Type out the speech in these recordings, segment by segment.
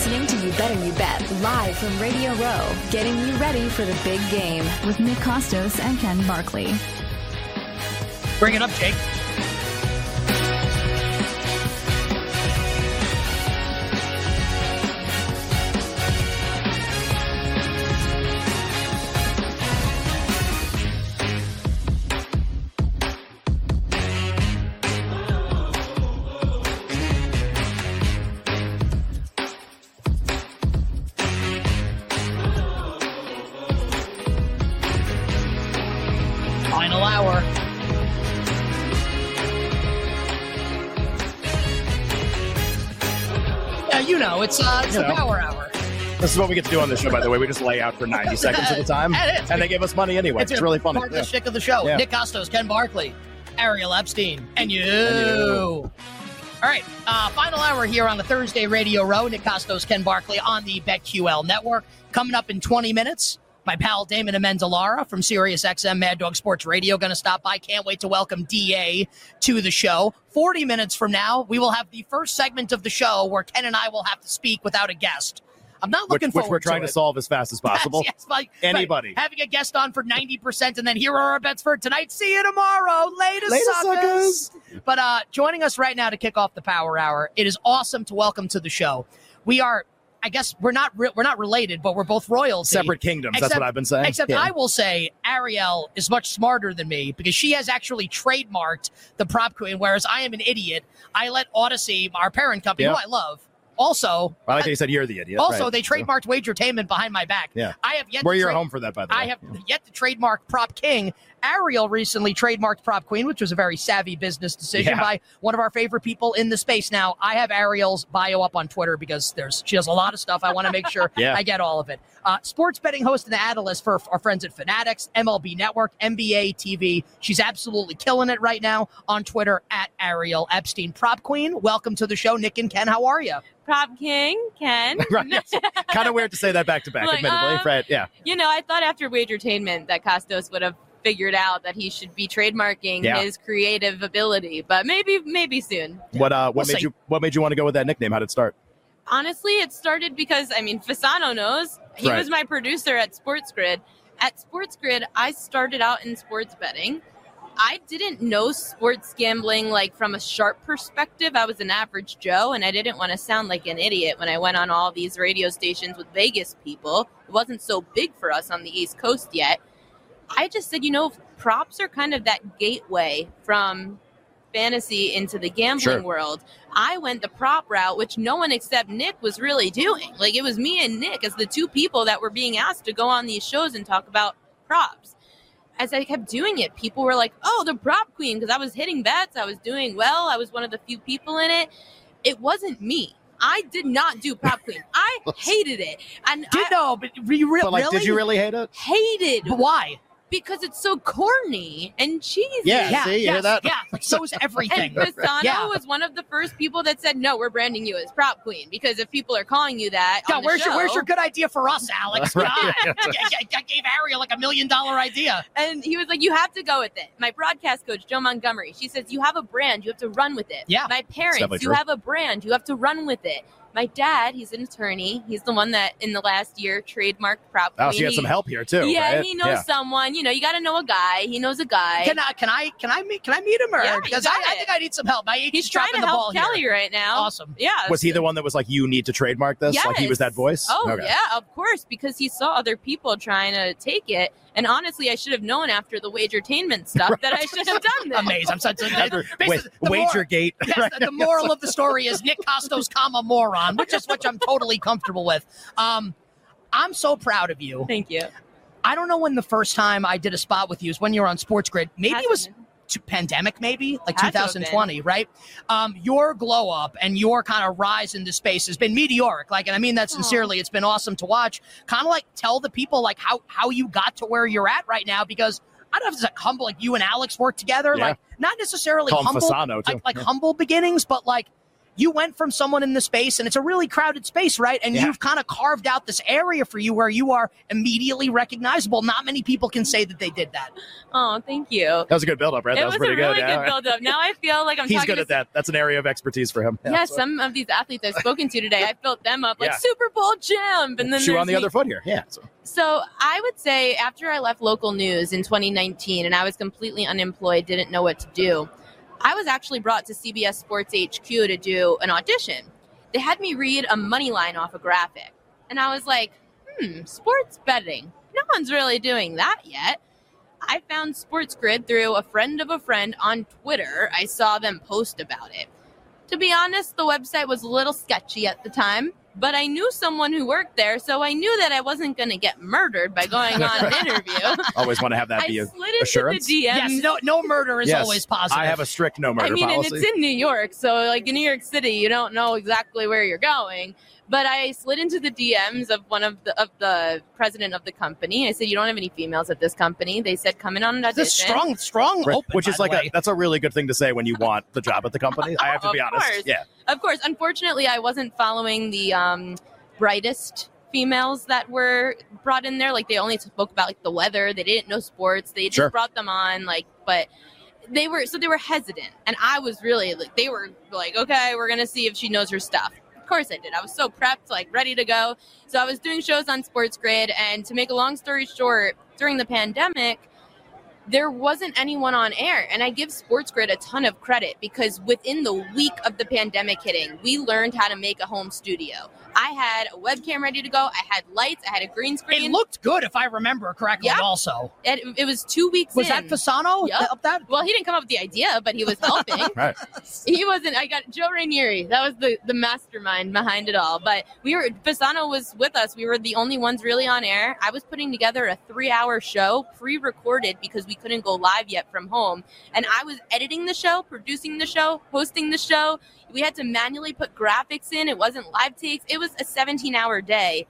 Listening to You Better You Bet live from Radio Row, getting you ready for the big game with Nick Costos and Ken Barkley. Bring it up, Jake. It's uh, it's the power hour. This is what we get to do on this show, by the way. We just lay out for 90 seconds at a time, is. and they give us money anyway. It's, a really funny. Part of the shtick of the show. Yeah. Nick Costos, Ken Barkley, Ariel Epstein, and you. you. All right, uh, final hour here on the Thursday Radio Row. Nick Costos, Ken Barkley on the BetQL network. Coming up in 20 minutes, my pal Damon Amendolara from SiriusXM Mad Dog Sports Radio going to stop by. Can't wait to welcome DA to the show. 40 minutes from now, we will have the first segment of the show where Ken and I will have to speak without a guest. I'm not Which, looking which forward we're trying to, to solve as fast as possible. Yes, yes, like, Anybody. having a guest on for 90%, and then here are our bets for tonight. See you tomorrow. Later, Later, suckers. suckers. But uh, joining us right now to kick off the Power Hour, it is awesome to welcome to the show. We are, I guess, we're not re- we're not related, but we're both royalty. Separate kingdoms. that's what I've been saying. Except Yeah. I will say Ariel is much smarter than me because she has actually trademarked the prop queen, whereas I am an idiot. I let Audacy, our parent company, Yeah. who I love, also. I like that you said you're the idiot. Also, right. they trademarked Wagertainment behind my back. Yeah. I have yet. Where you're trade- home for that, by the way. I have yet to trademark Prop King. Ariel recently trademarked Prop Queen, which was a very savvy business decision Yeah. by one of our favorite people in the space. Now, I have Ariel's bio up on Twitter because there's she does a lot of stuff. I want to make sure Yeah. I get all of it. Uh, sports betting host and analyst for our friends at Fanatics, MLB Network, NBA TV. She's absolutely killing it right now on Twitter at Ariel Epstein. Prop Queen, welcome to the show. Nick and Ken, how are you? Prop King, Ken. right. yes. kind of weird to say that back to back, Like, admittedly. um, right. Yeah. You know, I thought after Wagertainment that Costos would have figured out that he should be trademarking Yeah. his creative ability, but maybe maybe soon. What uh what We'll made see. you what made you want to go with that nickname? How did it start? Honestly, it started because I mean, Fasano knows. He Right. was my producer at Sports Grid. At Sports Grid, I started out in sports betting. I didn't know sports gambling like from a sharp perspective. I was an average Joe and I didn't want to sound like an idiot when I went on all these radio stations with Vegas people. It wasn't so big for us on the East Coast yet. I just said, you know, props are kind of that gateway from fantasy into the gambling Sure. world. I went the prop route, which no one except Nick was really doing. Like it was me and Nick as the two people that were being asked to go on these shows and talk about props. As I kept doing it, people were like, "Oh, the prop queen," because I was hitting bets, I was doing well, I was one of the few people in it. It wasn't me. I did not do prop queen. I hated it, and Did I know, but re- re- But like, really? did you really hate it? hated But why? Because it's so corny and cheesy. Yeah, see, you hear yes, that? Yeah, like so is everything. And Fasano Yeah. was one of the first people that said, "No, we're branding you as prop queen because if people are calling you that, God, on the where's your where's your good idea for us, Alex? Right. God, I, I gave Ariel like a million dollar idea. And he was like, "You have to go with it." My broadcast coach, Joe Montgomery, she says, "You have a brand, you have to run with it." Yeah. My parents, you true. have a brand, you have to run with it. My dad, he's an attorney. He's the one that in the last year trademarked prop Oh, queen. so you had some help here too. Yeah, right? he knows someone. You know, you got to know a guy. He knows a guy. Can I can I can I meet can I meet him or Yeah, because I, I think I need some help. My He's agent's trying dropping to the ball help Kelly here. right now. Awesome. Yeah. Was he the one that was like, you need to trademark this? Like he was that voice? Oh Okay. yeah, of course, because he saw other people trying to take it. And honestly, I should have known after the wagertainment stuff that I should have done this. Amazing. I'm such a After basically, wa- the mor- Wagergate. Yes, the, the moral of the story is Nick Costos, comma moron, which is which I'm totally comfortable with. Um, I'm so proud of you. Thank you. I don't know when the first time I did a spot with you is when you were on Sports Grid. Maybe Has it was been. To pandemic, maybe like Had 2020, right? Um, your glow up and your kind of rise into space has been meteoric. Like, and I mean that sincerely. It's been awesome to watch. Kind of like tell the people like how how you got to where you're at right now because. I don't know if it's like humble, like you and Alex work together, Yeah. like not necessarily Call him humble, Fasano, like, like Yeah. humble beginnings, but like you went from someone in the space and it's a really crowded space, right? And Yeah. you've kind of carved out this area for you where you are immediately recognizable. Not many people can say that they did that. Oh, thank you. That was a good build-up, right? it that was, was, pretty a really good. good, yeah. build-up. Now I feel like I'm He's talking good to at that. That's an area of expertise for him. Yeah, so- some of these athletes I've spoken to today, I built them up like Yeah. Super Bowl champ, and then shoe there's on the me. other foot here. Yeah. So. So I would say after I left local news in 2019 and I was completely unemployed, didn't know what to do, I was actually brought to CBS Sports HQ to do an audition. They had me read a money line off a graphic. And I was like, hmm, sports betting. No one's really doing that yet. I found Sports Grid through a friend of a friend on Twitter. I saw them post about it. To be honest, the website was a little sketchy at the time, but I knew someone who worked there, so I knew that I wasn't going to get murdered by going on an interview. Always want to have that I be a slid into assurance. the DMs. Yes, no, no murder is Yes, always possible. I have a strict no murder I mean, policy. and it's in New York, so like in New York City, you don't know exactly where you're going. But I slid into the DMs of one of the of the president of the company. I said, "You don't have any females at this company." They said, "Come in on an audition." this strong, strong Right, open, which by is like a, that's a really good thing to say when you want the job at the company. I have to be of honest. course. Yeah. Of course, unfortunately, I wasn't following the um, brightest females that were brought in there. Like they only spoke about like the weather. They didn't know sports. They just Sure. brought them on. Like, but they were so they were hesitant, and I was really like they were like, okay, we're gonna see if she knows her stuff. Course, I did. I was so prepped, like ready to go. So I was doing shows on Sports Grid, and to make a long story short, during the pandemic there wasn't anyone on air. And I give Sports Grid a ton of credit because within the week of the pandemic hitting, we learned how to make a home studio. I had a webcam ready to go. I had lights. I had a green screen. it looked good if I remember correctly. Yeah. Also, it, it was two weeks was in. that Fasano? Yep. Up that? well, he didn't come up with the idea, but he was helping. Right. he wasn't. I got Joe Rainieri. That was the the mastermind behind it all. But we were Fasano was with us. We were the only ones really on air. I was putting together a three hour show, pre recorded because we couldn't go live yet from home, and I was editing the show, producing the show, hosting the show. We had to manually put graphics in. It wasn't live takes. It was a 17 hour day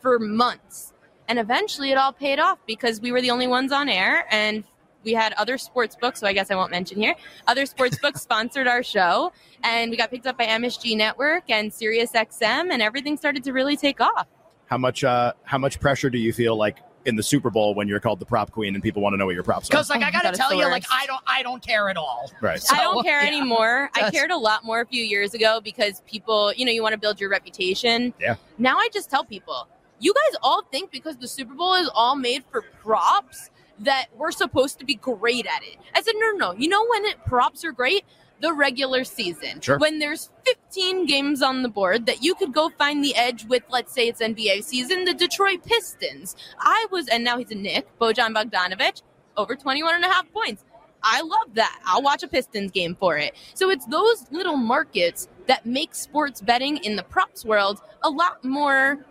for months. And eventually it all paid off because we were the only ones on air and we had other sports books, so I guess I won't mention here. Other sports books sponsored our show, and we got picked up by MSG Network and Sirius XM, and everything started to really take off. How much uh how much pressure do you feel like in the Super Bowl when you're called the prop queen and people want to know what your props are? Because like oh, I Oh, gotta that is tell you, like. I don't, I don't care at all. Right. So, I don't care yeah. anymore. I cared a lot more a few years ago because people, you know, you want to build your reputation. Yeah. Now I just tell people, you guys all think because the Super Bowl is all made for props that we're supposed to be great at it. I said, no, no, no. You know when it props are great? The regular season. Sure. When there's 15 games on the board that you could go find the edge with, let's say it's NBA season, the Detroit Pistons. I was, and now he's a Nick, Bojan Bogdanovic, over 21 and a half points. I love that. I'll watch a Pistons game for it. So it's those little markets that make sports betting in the props world a lot more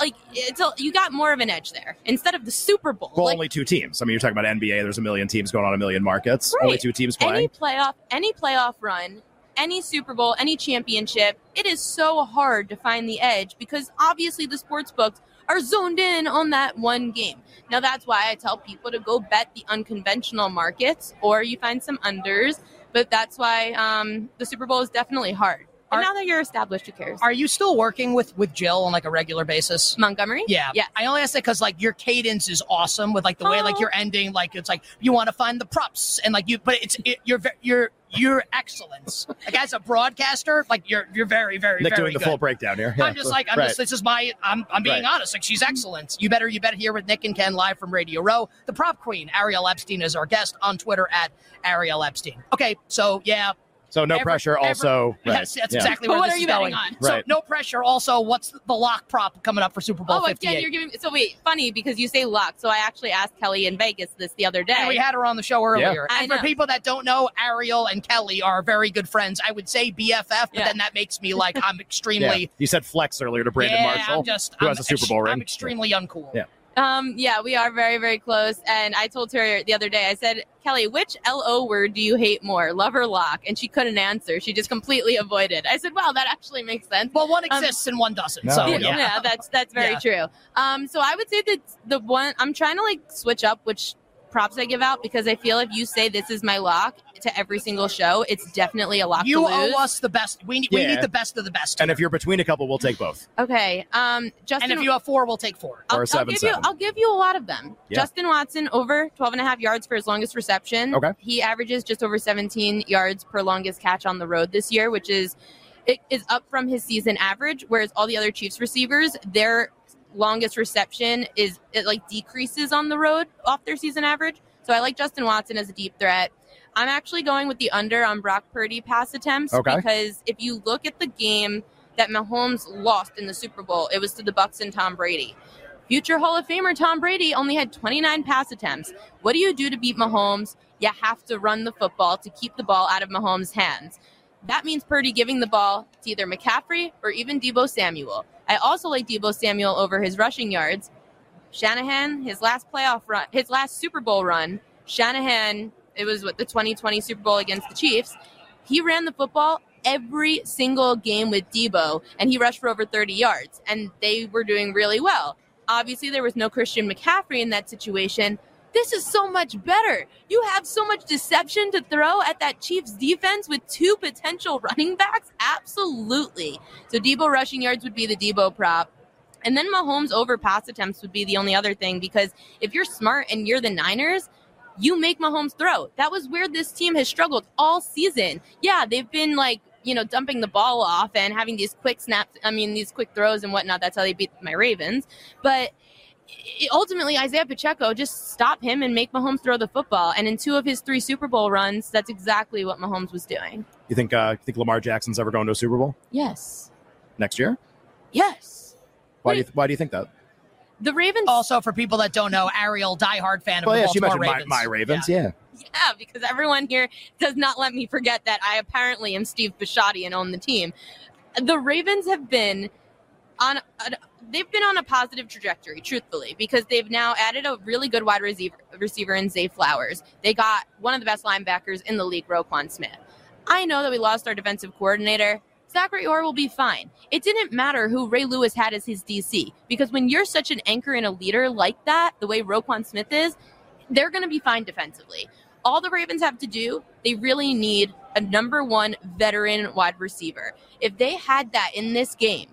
like it's a, you got more of an edge there instead of the Super Bowl. Well, like, only two teams. I mean, you're talking about NBA. There's a million teams going on a million markets. Only two teams any playing. playoff, any playoff run, any Super Bowl, any championship, it is so hard to find the edge because obviously the sports books are zoned in on that one game. Now that's why I tell people to go bet the unconventional markets or you find some unders, but that's why um, the Super Bowl is definitely hard. And Are- now that you're established, who cares? Are you still working with with Jill on like a regular basis? Montgomery? Yeah, Yeah. I only ask that because like your cadence is awesome with like the way like Oh. you're ending. Like it's like you want to find the props and like you, but it's it, you're ve- you're your excellence. Like as a broadcaster, like you're you're very very Nick very doing the good. full breakdown here. Yeah, I'm just like I'm right. just this is my I'm I'm being Right. honest. Like she's excellent. You better you better hear with Nick and Ken live from Radio Row. The prop queen Ariel Epstein is our guest on Twitter at Ariel Epstein. Okay, so yeah, So no Every- pressure. every- Also, right. Yes, that's Yeah. exactly But where what this are is you going. betting on? So no pressure. Also, what's the lock prop coming up for Super Bowl Oh, 58? again, you're giving. So wait, funny because you say luck. So I actually asked Kelly in Vegas this the other day. And we had her on the show earlier. I And for people that don't know, Ariel and Kelly are very good friends. I would say BFF, but Yeah. then that makes me like I'm Yeah. extremely. You said flex earlier to Brandon yeah, Marshall, I'm just who I'm, has a Super Bowl ring. I'm extremely uncool. Yeah. Um, yeah, we are very, very close. And I told her the other day, I said, Kelly, which LO word do you hate more, love or lock? And she couldn't answer. She just completely avoided. I said, wow, that actually makes sense. Well, one Um, exists and one doesn't. No, so yeah. yeah, yeah. that's that's very Yeah. true. Um, so I would say that the one I'm trying to like switch up which props I give out because I feel if you say this is my lock to every single show, it's definitely a lock You to lose. owe us the best. We, we Yeah. need the best of the best. And if you're between a couple, we'll take both. Okay. Um, Justin. and if you have four, we'll take four. I'll, Or I'll seven, give you seven. I'll give you a lot of them. Yeah. Justin Watson over 12 and a half yards for his longest reception. Okay. He averages just over 17 yards per longest catch on the road this year, which is it is up from his season average, whereas all the other Chiefs receivers, their longest reception is it like decreases on the road off their season average. So I like Justin Watson as a deep threat. I'm actually going with the under on Brock Purdy pass attempts Okay. because if you look at the game that Mahomes lost in the Super Bowl, it was to the Bucs and Tom Brady. Future Hall of Famer Tom Brady only had 29 pass attempts. What do you do to beat Mahomes? You have to run the football to keep the ball out of Mahomes' hands. That means Purdy giving the ball to either McCaffrey or even Deebo Samuel. I also like Deebo Samuel over his rushing yards. Shanahan, his last playoff run, his last Super Bowl run, Shanahan, it was what the 2020 Super Bowl against the Chiefs. He ran the football every single game with Deebo, and he rushed for over 30 yards, and they were doing really well. Obviously, there was no Christian McCaffrey in that situation. This is so much better. You have so much deception to throw at that Chiefs defense with two potential running backs. Absolutely. So Deebo rushing yards would be the Deebo prop. And then Mahomes over pass attempts would be the only other thing because if you're smart and you're the Niners, you make Mahomes throw. That was where this team has struggled all season. Yeah, they've been like, you know, dumping the ball off and having these quick snaps. I mean, these quick throws and whatnot. That's how they beat my Ravens. But ultimately, Isaiah Pacheco just stop him and make Mahomes throw the football. And in two of his three Super Bowl runs, that's exactly what Mahomes was doing. You think uh, you think Lamar Jackson's ever going to a Super Bowl Yes. next year? Yes. Why do you Why do you think that? The Ravens. Also, for people that don't know, Ariel, diehard fan of Well, the yeah, she Baltimore mentioned my, Ravens. my Ravens. Yeah. Yeah, because everyone here does not let me forget that I apparently am Steve Bisciotti and own the team. The Ravens have been on a, they've been on a positive trajectory, truthfully, because they've now added a really good wide receiver receiver in Zay Flowers. They got one of the best linebackers in the league, Roquan Smith. I know that we lost our defensive coordinator. Zachary Orr will be fine. It didn't matter who Ray Lewis had as his DC because when you're such an anchor and a leader like that, the way Roquan Smith is, they're going to be fine defensively. All the Ravens have to do, they really need a number one veteran wide receiver. If they had that in this game,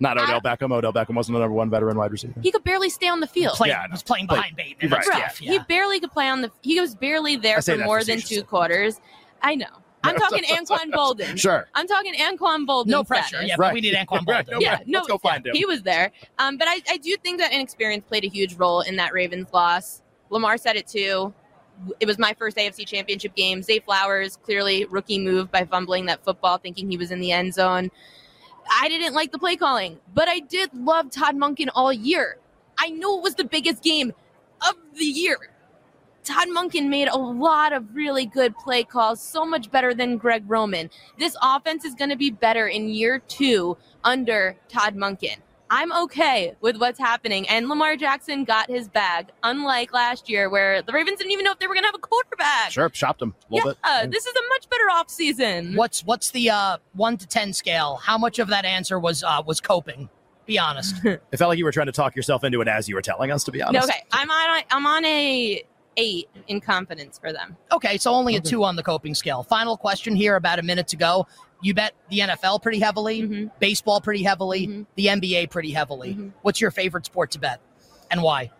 Not Odell I- Beckham. Odell Beckham wasn't the number one veteran wide receiver. he could barely stay on the field. Playing, Yeah, I know. was playing Play- behind Bateman. Right, and yeah. He barely could play on the. He was barely there for more than two quarters. I know. I'm talking Anquan Boldin. Sure. I'm talking Anquan Boldin. No pressure. status. Yeah, Right. but we need Anquan Right, Boldin. no yeah, no, Let's go find yeah, him. He was there. Um, but I, I do think that inexperience played a huge role in that Ravens loss. Lamar said it too. It was my first AFC championship game. Zay Flowers, clearly rookie move by fumbling that football, thinking he was in the end zone. I didn't like the play calling, but I did love Todd Monken all year. I knew it was the biggest game of the year. Todd Monken made a lot of really good play calls, so much better than Greg Roman. This offense is going to be better in year two under Todd Monken. I'm okay with what's happening. And Lamar Jackson got his bag, unlike last year where the Ravens didn't even know if they were going to have a quarterback. Sure. Shopped him a little yeah, bit. this is a much better offseason. What's what's the uh, one to ten scale? How much of that answer was uh, was coping? Be honest. It felt like you were trying to talk yourself into it as you were telling us. To be No, honest. okay, I'm on a, I'm on a eight in confidence for them. Okay, so only a two on the coping scale. Final question here about a minute to go. You bet the NFL pretty heavily, Mhm. baseball pretty heavily, Mhm. the NBA pretty heavily. Mhm. What's your favorite sport to bet and why?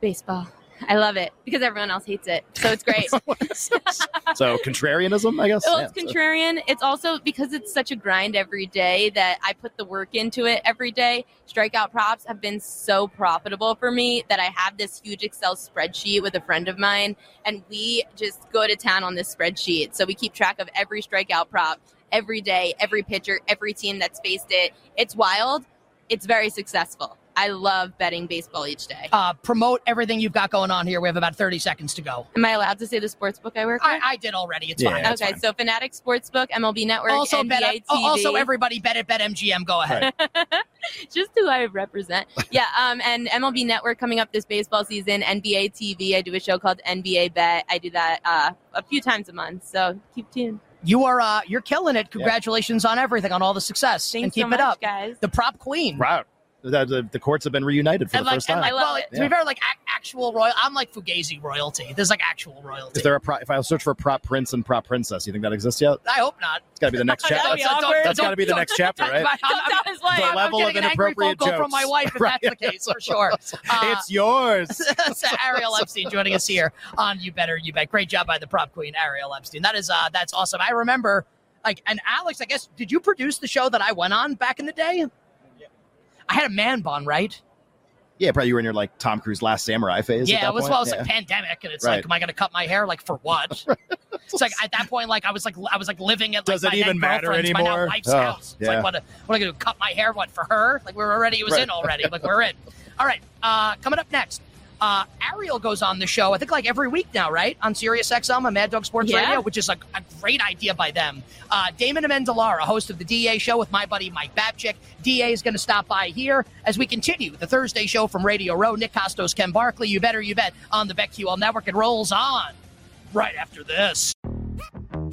Baseball. I love it because everyone else hates it. So it's great. so contrarianism, I guess. Well, Yeah, it's so- contrarian. It's also because it's such a grind every day that I put the work into it every day. Strikeout props have been so profitable for me that I have this huge Excel spreadsheet with a friend of mine, and we just go to town on this spreadsheet. So we keep track of every strikeout prop every day, every pitcher, every team that's faced it. It's wild. It's very successful. I love betting baseball each day. Uh, promote everything you've got going on here. We have about 30 seconds to go. Am I allowed to say the sports book I work I. I did already. It's Yeah, fine. that's okay, fine. so Fanatic Sportsbook, MLB Network, Also, NBA bet, TV. oh, also, everybody bet at BetMGM. Go ahead. just who I represent. yeah, um, and MLB Network coming up this baseball season. NBA TV. I do a show called NBA Bet. I do that uh, a few times a month. So keep tuned. You are uh, you're killing it. Congratulations on everything, on all the success, Thanks and keep so it much, up. guys. The prop queen. Wow. The, the, the courts have been reunited for And the like, first and time. like, well, it. to be fair, like ac- actual royal. I'm like Fugazi royalty. There's like actual royalty. Is there a pro- if I search for prop prince and prop princess, you think that exists yet? I hope not. It's got to be the next chapter. be Don't- That's don't- got to be the next chapter, right? I'm- I'm- Don't tell his wife. The I'm level getting of an angry phone inappropriate call from my wife if Right. that's the case for sure. Uh, it's yours. so Ariel Epstein joining us here on You Better You Bet. Great job by the prop queen, Ariel Epstein. That is uh that's awesome. I remember like and Alex, I guess did you produce the show that I went on back in the day? I had a man bun, right? yeah, probably you were in your like Tom Cruise Last Samurai phase. at yeah, that it was point. well, it was Yeah. like pandemic, and it's Right. like, am I going to cut my hair? Like for what? it's like at that point, like I was like I was like living at like Does it my even matter girlfriend's, my now wife's Oh, house. It's yeah. like what? What am I going to cut my hair? What for her? Like we're already it was Right. in already. Like we're in. All right, uh, coming up next. Uh, Ariel goes on the show, I think like every week now, right? On Sirius XM on Mad Dog Sports Yeah. Radio, which is like a great idea by them. Uh, Damon Amendolara, host of the DA show with my buddy Mike Babchik. DA is going to stop by here as we continue the Thursday show from Radio Row. Nick Costos, Ken Barkley, you better, you bet, on the BetQL Network. It rolls on right after this.